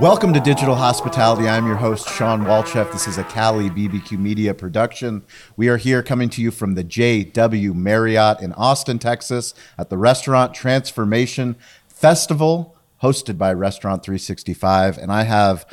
Welcome to Digital Hospitality. I'm your host, Shawn Walchef. This is a Cali BBQ Media production. We are here coming to you from the JW Marriott in Austin, Texas, at the Restaurant Transformation Festival, hosted by Restaurant 365. And I have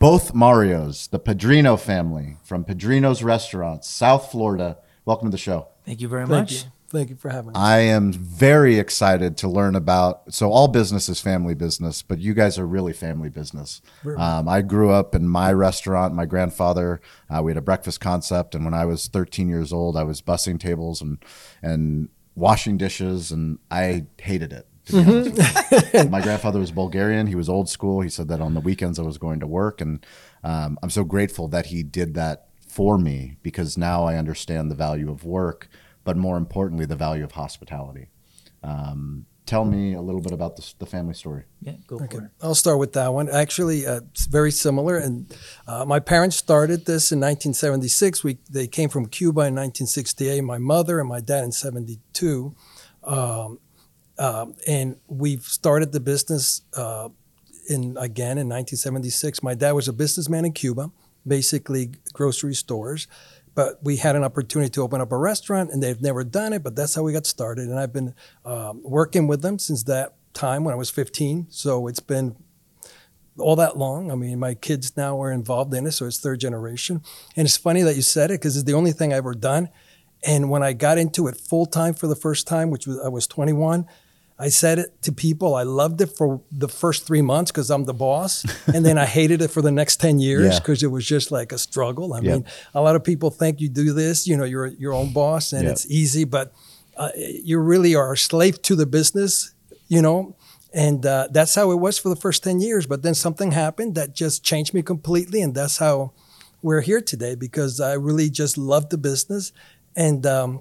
both Marios, the Padrino family from Padrino's Restaurants, South Florida. Welcome to the show. Thank you very Thank much. you. Thank you for having me. I am very excited to learn about. So all business is family business, but you guys are really family business. Um, I grew up in my restaurant. My grandfather, uh, we had a breakfast concept, and when I was 13 years old, I was bussing tables and and washing dishes, and I hated it. To be honest with you. my grandfather was Bulgarian. He was old school. He said that on the weekends I was going to work, and um, I'm so grateful that he did that for me because now I understand the value of work, but more importantly, the value of hospitality. Um, tell me a little bit about the, the family story. Yeah, go Okay, for it. I'll start with that one. Actually, uh, it's very similar. And uh, my parents started this in 1976. We they came from Cuba in 1968. My mother and my dad in 72. Um, um, and we've started the business uh, in again in 1976. My dad was a businessman in Cuba, basically grocery stores. But we had an opportunity to open up a restaurant, and they've never done it. But that's how we got started. And I've been um, working with them since that time when I was 15. So it's been all that long. I mean, my kids now are involved in it, so it's third generation. And it's funny that you said it because it's the only thing I've ever done. And when I got into it full time for the first time, which was I was 21, I said it to people. I loved it for the first three months because I'm the boss, and then I hated it for the next 10 years Yeah. because it was just like a struggle. I Yep. mean, a lot of people think you do this, you know, you're your own boss and Yep. it's easy, but uh, you really are a slave to the business, you know. And uh, that's how it was for the first 10 years. But then something happened that just changed me completely. And that's how we're here today because I really just love the business. And, um,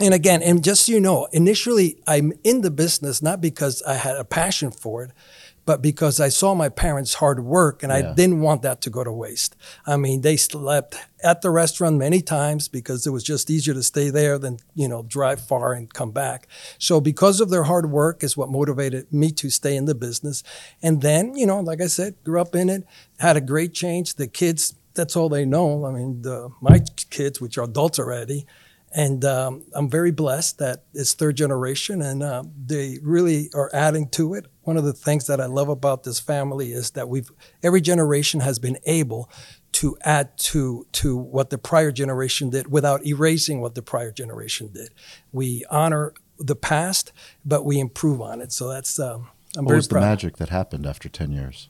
and again, and just so you know, initially I'm in the business not because I had a passion for it, but because I saw my parents' hard work and Yeah. I didn't want that to go to waste. I mean, they slept at the restaurant many times because it was just easier to stay there than, you know, drive far and come back. So because of their hard work is what motivated me to stay in the business. And then, you know, like I said, grew up in it, had a great change. The kids, that's all they know. I mean, the, my kids, which are adults already, and um, I'm very blessed that it's third generation and uh, they really are adding to it. One of the things that I love about this family is that we've every generation has been able to add to to what the prior generation did without erasing what the prior generation did. We honor the past, but we improve on it. So that's um, I'm What was the magic that happened after 10 years?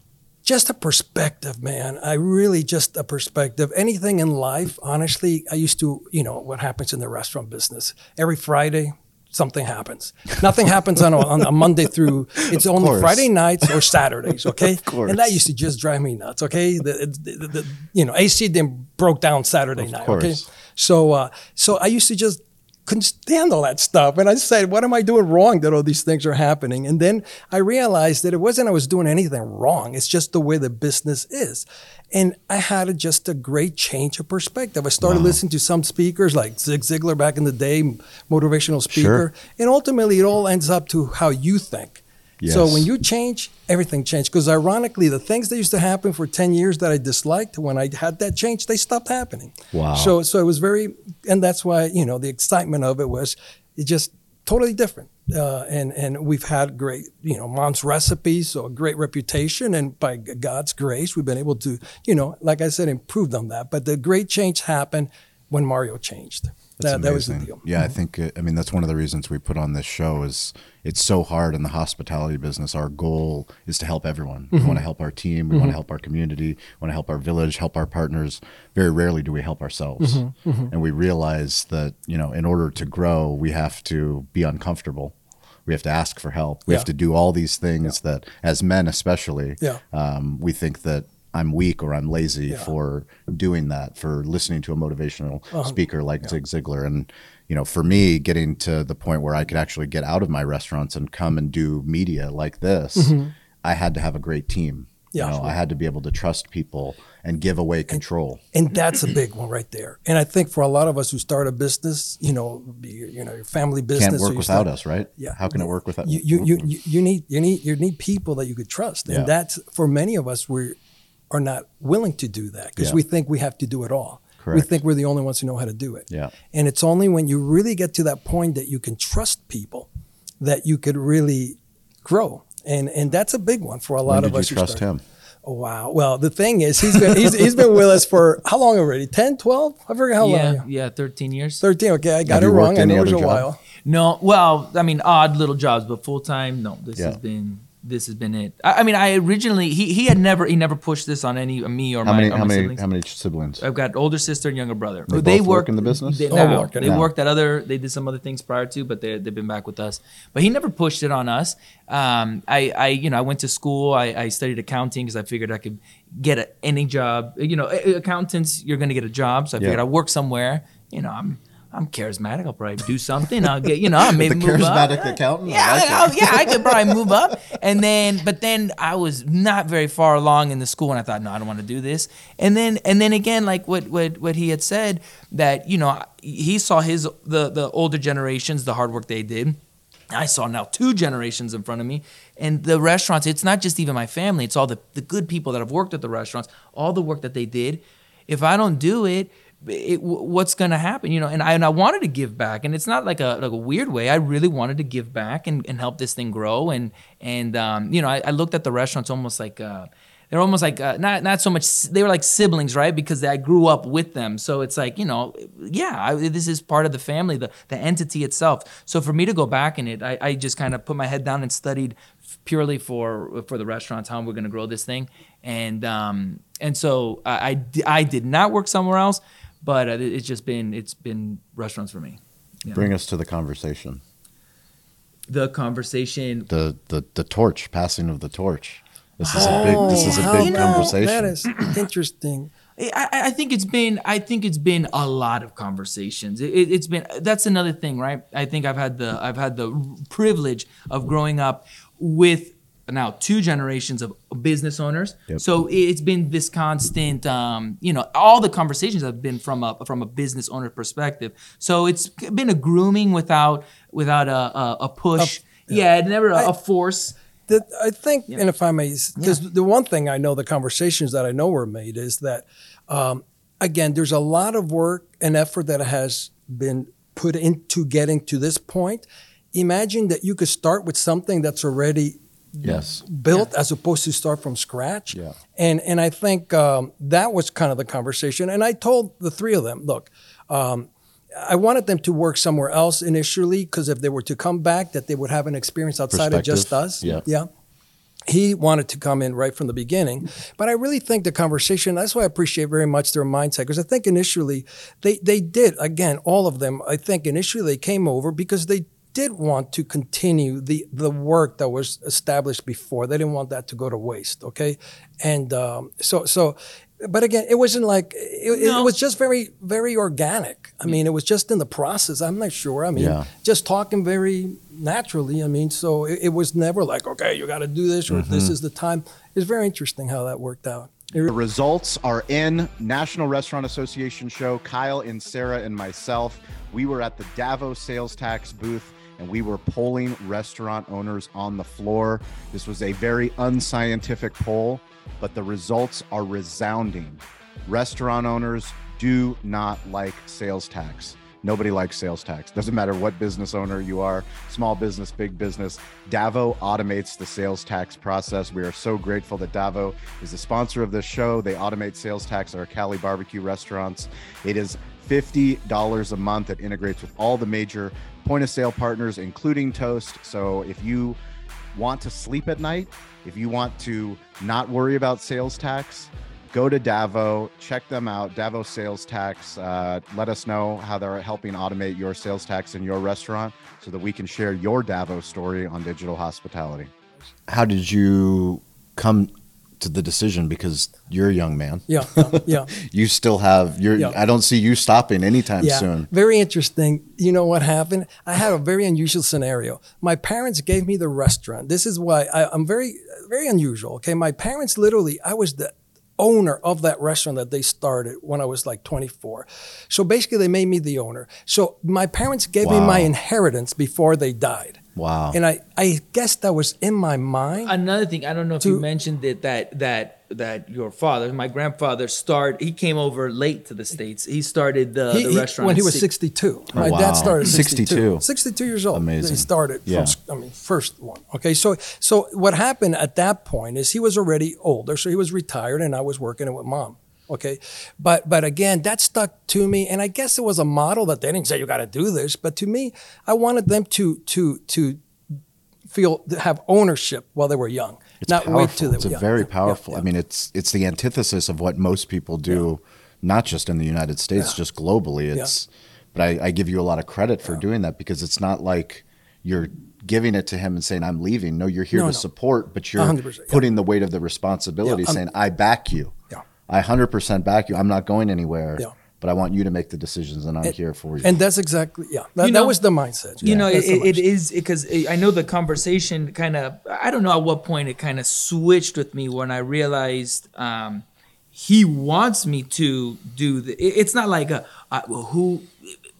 Just a perspective, man. I really just a perspective. Anything in life, honestly, I used to, you know, what happens in the restaurant business. Every Friday, something happens. Nothing happens on a, on a Monday through. It's only course. Friday nights or Saturdays. Okay, course. and that used to just drive me nuts. Okay, the, the, the, you know AC then broke down Saturday Of night. Okay, so uh, so I used to just couldn't stand all that stuff. And I said, what am I doing wrong that all these things are happening? And then I realized that it wasn't I was doing anything wrong. It's just the way the business is. And I had a, just a great change of perspective. I started listening to some speakers like Zig Ziglar back in the day, motivational speaker. And ultimately, it all ends up to how you think. So when you change, everything changed. Because ironically, the things that used to happen for 10 years that I disliked, when I had that change, they stopped happening. Wow. So so it was very, and that's why you know the excitement of it was it just totally different. Uh, and and we've had great you know mom's recipes, so a great reputation, and by God's grace, we've been able to you know like I said improve on that. But the great change happened when Mario changed. That's that, that was the deal. Mm-hmm. Yeah, I think uh, I mean that's one of the reasons we put on this show is it's so hard in the hospitality business. Our goal is to help everyone. We Mm-hmm. want to help our team. We want to help our community. We want to help our village. Help our partners. Very rarely do we help ourselves, Mm-hmm. and we realize that you know in order to grow, we have to be uncomfortable. We have to ask for help. We Yeah. have to do all these things that, as men especially, Yeah. um, we think that I'm weak or I'm lazy Yeah. for doing that, for listening to a motivational Uh-huh. speaker like Zig Ziglar. And, you know, for me, getting to the point where I could actually get out of my restaurants and come and do media like this, Mm-hmm. I had to have a great team. Yeah. you know, I had to be able to trust people and give away control. and that's a big one right there. And I think for a lot of us who start a business, you know, be, you know, your family business Can't work without start- us, right? Yeah. How can it work without you, you, you, you- you need you need you need people that you could trust, and Yeah. that's for many of us we are not willing to do that because Yeah. we think we have to do it all. We think we're the only ones who know how to do it. Yeah. And it's only when you really get to that point that you can trust people that you could really grow. And and that's a big one for a lot When of did us. who trust start. him? Oh, wow. Well, the thing is, he's been he's, he's been with us for how long already? 10, 12? I forget how yeah, long. yeah, 13 years. 13. Okay, I got Have it wrong. I know it was a job? while. No, well, I mean, odd little jobs, but full time, no. This Yeah. has been this has been it. I, I mean, I originally he he had never he never pushed this on any me or How my many or how my many siblings. how many siblings? I've got older sister and younger brother. They both work in the business? They, now, working. they Now. worked at other. They did some other things prior to, but they they've been back with us. But he never pushed it on us. Um, I I you know I went to school. I, I studied accounting because I figured I could get a, any job. You know, accountants you're going to get a job. So I Yeah. figured I'd work somewhere. You know, I'm. I'm charismatic. I'll probably do something. I'll get, you know, I'll maybe The move up. charismatic accountant? I Yeah, like. I'll- yeah, I could probably move up. And then, but then I was not very far along in the school, and I thought, no, I don't want to do this. And then, and then again, like what what what he had said that you know he saw his the the older generations, the hard work they did. I saw now two generations in front of me, and the restaurants. It's not just even my family; it's all the the good people that have worked at the restaurants, all the work that they did. If I don't do it, it, what's going to happen you know and I, and I wanted to give back and it's not like a like a weird way. I really wanted to give back and, and help this thing grow and and um, you know I, I looked at the restaurants almost like uh, they're almost like uh, not not so much they were like siblings right because I grew up with them. So it's like you know yeah I, this is part of the family the the entity itself. So for me to go back in it I, I just kind of put my head down and studied purely for for the restaurants how we're going to grow this thing. And um and so I, I I did not work somewhere else but uh, it's just been it's been restaurants for me Yeah. Bring us to the conversation. the conversation The the the torch, passing of the torch. This is a big this is a big you know, conversation. That is interesting. I, I I think it's been I think it's been a lot of conversations. It, it, it's been that's another thing, right? I think I've had the I've had the privilege of growing up with now two generations of business owners. Yep. So it's been this constant, um, you know, all the conversations have been from a from a business owner perspective. So it's been a grooming without without a a, a push. yeah, never a, a force. That I think, and if I may, because the one thing I know, the conversations that I know were made is that, um, again, there's a lot of work and effort that has been put into getting to this point. Imagine that you could start with something that's already yes. built as opposed to start from scratch. Yeah. And and I think um, that was kind of the conversation. And I told the three of them, look, um, I wanted them to work somewhere else initially because if they were to come back, that they would have an experience outside of just us. Yeah. Yeah. He wanted to come in right from the beginning, but I really think the conversation. That's why I appreciate very much their mindset because I think initially they they did again all of them. I think initially they came over because they did want to continue the the work that was established before. They didn't want that to go to waste. Okay, and um, so so. But again, it wasn't like it, No. it was just very, very organic. I mean, it was just in the process. I'm not sure. I mean, Yeah. just talking very naturally. I mean, so it, it was never like, okay, you got to do this or Mm-hmm. this is the time. It's very interesting how that worked out. The results are in National Restaurant Association show. Kyle and Sarah and myself, we were at the Davo's sales tax booth and we were polling restaurant owners on the floor. This was a very unscientific poll, but the results are resounding. Restaurant owners do not like sales tax. Nobody likes sales tax. Doesn't matter what business owner you are, small business, big business. Davo automates the sales tax process. We are so grateful that Davo is the sponsor of this show. They automate sales tax at our Cali barbecue restaurants. It is $50 a month. It integrates with all the major point of sale partners, including Toast. So if you want to sleep at night, if you want to not worry about sales tax, go to Davo, check them out. Davo Sales Tax. Uh, let us know how they're helping automate your sales tax in your restaurant so that we can share your Davo story on digital hospitality. How did you come to the decision because you're a young man. Yeah, yeah, yeah. You still have you're Yeah. I don't see you stopping anytime yeah. soon. Very interesting. You know what happened? I had a very unusual scenario. My parents gave me the restaurant. This is why I, I'm very, very unusual. Okay, my parents literally, I was the owner of that restaurant that they started when I was like 24. So basically, they made me the owner. So my parents gave me my inheritance before they died, Wow. and I, I guess that was in my mind. Another thing, I don't know if you mentioned it that that that your father, my grandfather, started. He came over late to the states. He started the, He- the he- restaurant when he was six- 62. Oh, My wow. dad started 62. 62. 62 years old. Amazing. He started Yeah. from, I mean, first one. Okay. So, so what happened at that point is he was already older. So he was retired and I was working it with mom. Okay. But, but again, that stuck to me. And I guess it was a model that they didn't say you got to do this. But to me, I wanted them to, to, to feel, to have ownership while they were young. It's not powerful. wait till they it's a yeah, very yeah, yeah, powerful. yeah. I mean, it's it's the antithesis of what most people do, not just in the United States, just globally. It's, but I, I give you a lot of credit for doing that because it's not like you're giving it to him and saying I'm leaving. No, you're here No, to no. support, but you're 100%, yeah. putting the weight of the responsibility, Yeah, um, saying I back you. Yeah. I hundred percent back you. I'm not going anywhere. Yeah. But I want you to make the decisions, and I'm here for you. And that's exactly, yeah, that, You that was the mindset. You know, it, That's the it, it mindset. is because I know the conversation kind of. I don't know at what point it kind of switched with me when I realized um, he wants me to do the. it- it's not like a, uh, well, who.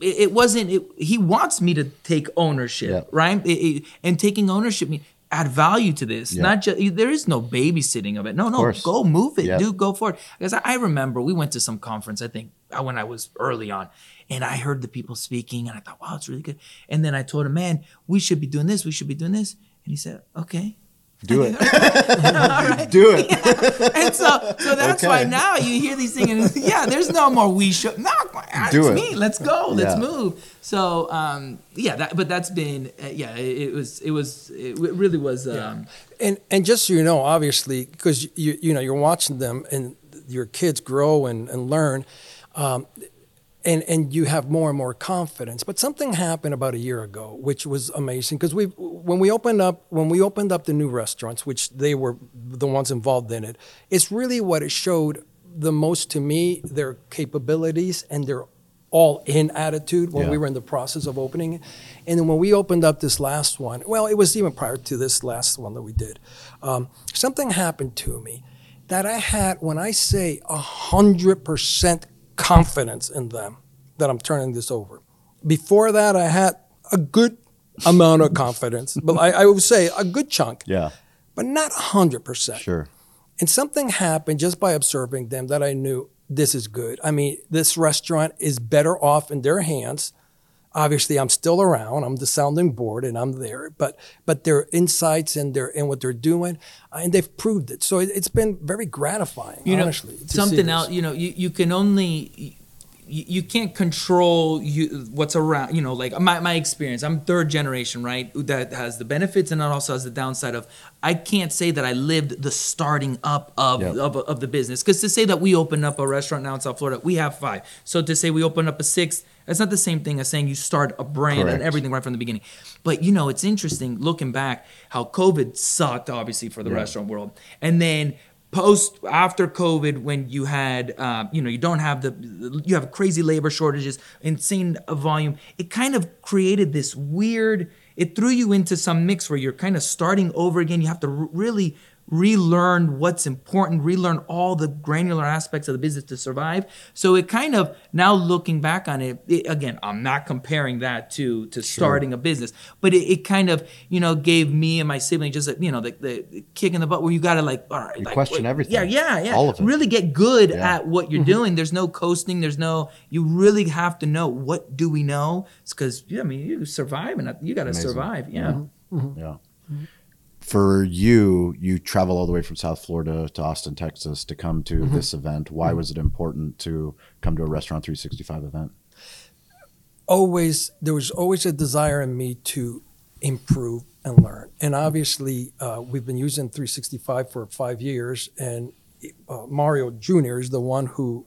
It, it wasn't. It, he wants me to take ownership, Yeah. right? It- it- and taking ownership means add value to this. Yeah. Not just there is no babysitting of it. No, no, go move it, Yeah. dude. Go for it. Because I, I remember we went to some conference. I think uh, when I was early on, and I heard the people speaking, and I thought, wow, it's really good. And then I told him, man, we should be doing this. We should be doing this. And he said, okay. Do it. All right. do it. And so, so that's why now you hear these things, and yeah, there's no more we should. No, it's Do it. me. Let's go. Let's Yeah. move. So, um, yeah, that, but that's been, uh, yeah, it, it was, it was, it really was. Um, and and just so you know, obviously, because you you know you're watching them and your kids grow and, and learn, um, and and you have more and more confidence. But something happened about a year ago, which was amazing because we when we opened up when we opened up the new restaurants, which they were the ones involved in it, it's really what it showed the most to me their capabilities and their all in attitude when Yeah. we were in the process of opening it. And then when we opened up this last one, well, it was even prior to this last one that we did, um, something happened to me that I had when I say 100% confidence in them that I'm turning this over. Before that, I had a good amount of confidence, but I, I would say a good chunk, Yeah. but not 100%. Sure. And something happened just by observing them that I knew this is good. I mean, this restaurant is better off in their hands. Obviously, I'm still around. I'm the sounding board, and I'm there. But but their insights and their and what they're doing, uh, and they've proved it. So it, it's been very gratifying. you know, honestly, to something else. You know, you, you can only you, you can't control you what's around. You know, like my, my experience. I'm third generation, right? That has the benefits and it also has the downside of I can't say that I lived the starting up of Yep. of, of the business because to say that we open up a restaurant now in South Florida, we have five. So to say we open up a sixth. That's not the same thing as saying you start a brand Correct. and everything right from the beginning. But you know, it's interesting looking back how COVID sucked, obviously, for the restaurant world. And then post after COVID, when you had, uh, you know, you don't have the, you have crazy labor shortages, insane volume. It kind of created this weird. It threw you into some mix where you're kind of starting over again. You have to really relearn what's important, relearn all the granular aspects of the business to survive. So it kind of now looking back on it, it again, I'm not comparing that to to starting a business, but it, it kind of you know gave me and my sibling just a, you know the, the kick in the butt where you got to like all right, You like, question wait, everything. Yeah, yeah, yeah. All of it. Really get good Yeah. at what you're mm-hmm. doing. There's no coasting. There's no. You really have to know what do we know. It's because yeah, I mean you survive and uh, you got to survive. Yeah. Mm-hmm. Mm-hmm. Yeah. For you, you travel all the way from South Florida to Austin, Texas to come to Mm-hmm. this event. Why was it important to come to a Restaurant 365 event? always there was always a desire in me to improve and learn. And obviously, uh, we've been using 365 for five years, and uh, Mario Jr. is the one who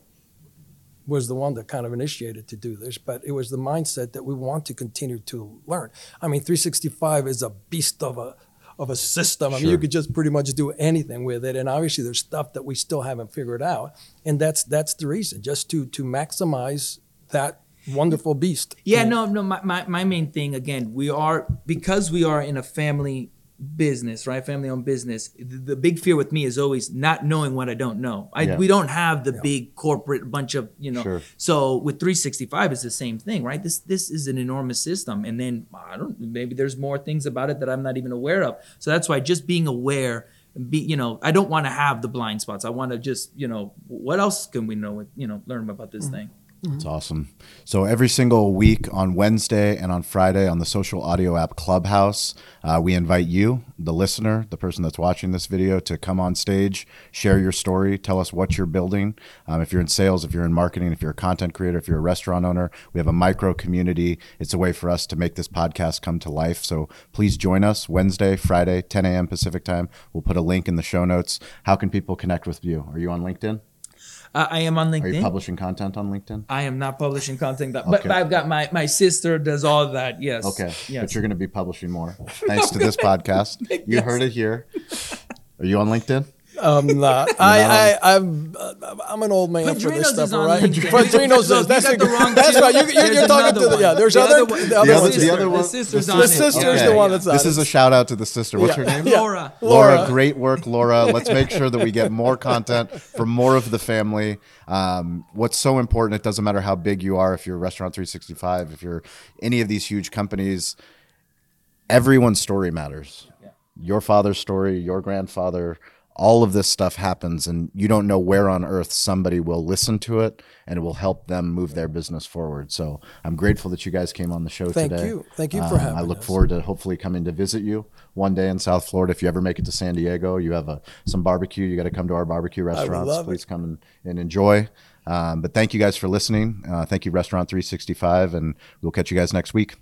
was the one that kind of initiated to do this. But it was the mindset that we want to continue to learn. I mean, 365 is a beast of a of a system. I mean, you could just pretty much do anything with it. And obviously, there's stuff that we still haven't figured out, and that's that's the reason, just to to maximize that wonderful beast. Yeah, no, no. My, my, my main thing again, we are because we are in a family business, right? Family owned business. The, the big fear with me is always not knowing what I don't know. I, Yeah. We don't have the big corporate bunch of you know. Sure. So with 365, it's the same thing, right? This this is an enormous system, and then I don't maybe there's more things about it that I'm not even aware of. So that's why just being aware. Be you know I don't want to have the blind spots. I want to just you know what else can we know? You know learn about this mm-hmm. thing. It's awesome. So every single week on Wednesday and on Friday on the social audio app Clubhouse, uh, we invite you, the listener, the person that's watching this video, to come on stage, share your story, tell us what you're building. Um, if you're in sales, if you're in marketing, if you're a content creator, if you're a restaurant owner, we have a micro community. It's a way for us to make this podcast come to life. So please join us Wednesday, Friday, 10 a.m. Pacific time. We'll put a link in the show notes. How can people connect with you? Are you on LinkedIn? Uh, I am on LinkedIn. Are you publishing content on LinkedIn? I am not publishing content, that, but, Okay. but I've got my my sister does all that. Yes. Okay, Yes. but you're going to be publishing more thanks to this podcast. You heard it here. Are you on LinkedIn? I'm not. I, I, I'm, uh, I'm an old man for this stuff, is on all right? Padrinos Look, is. That's, you got a- the wrong that's two. right. You, you're, you're talking to the, yeah. There's The other, other one- the the other other- one. the other one- The sister's the on it. sister's Okay. the one that's on This is a shout out to the sister. What's her name? Yeah. Laura. Laura, Laura. great work, Laura. Let's make sure that we get more content for more of the family. Um, what's so important, it doesn't matter how big you are, if you're Restaurant 365, if you're any of these huge companies, everyone's story matters. Your father's story, your grandfather, all of this stuff happens, and you don't know where on earth somebody will listen to it and it will help them move their business forward. So I'm grateful that you guys came on the show today. Thank today. you. Thank you for Um, having I look us. forward to hopefully coming to visit you one day in South Florida. If you ever make it to San Diego, you have a, some barbecue, you got to come to our barbecue restaurants. love it. Please come and, and enjoy. Um, but thank you guys for listening. Uh, thank you, Restaurant 365, and we'll catch you guys next week.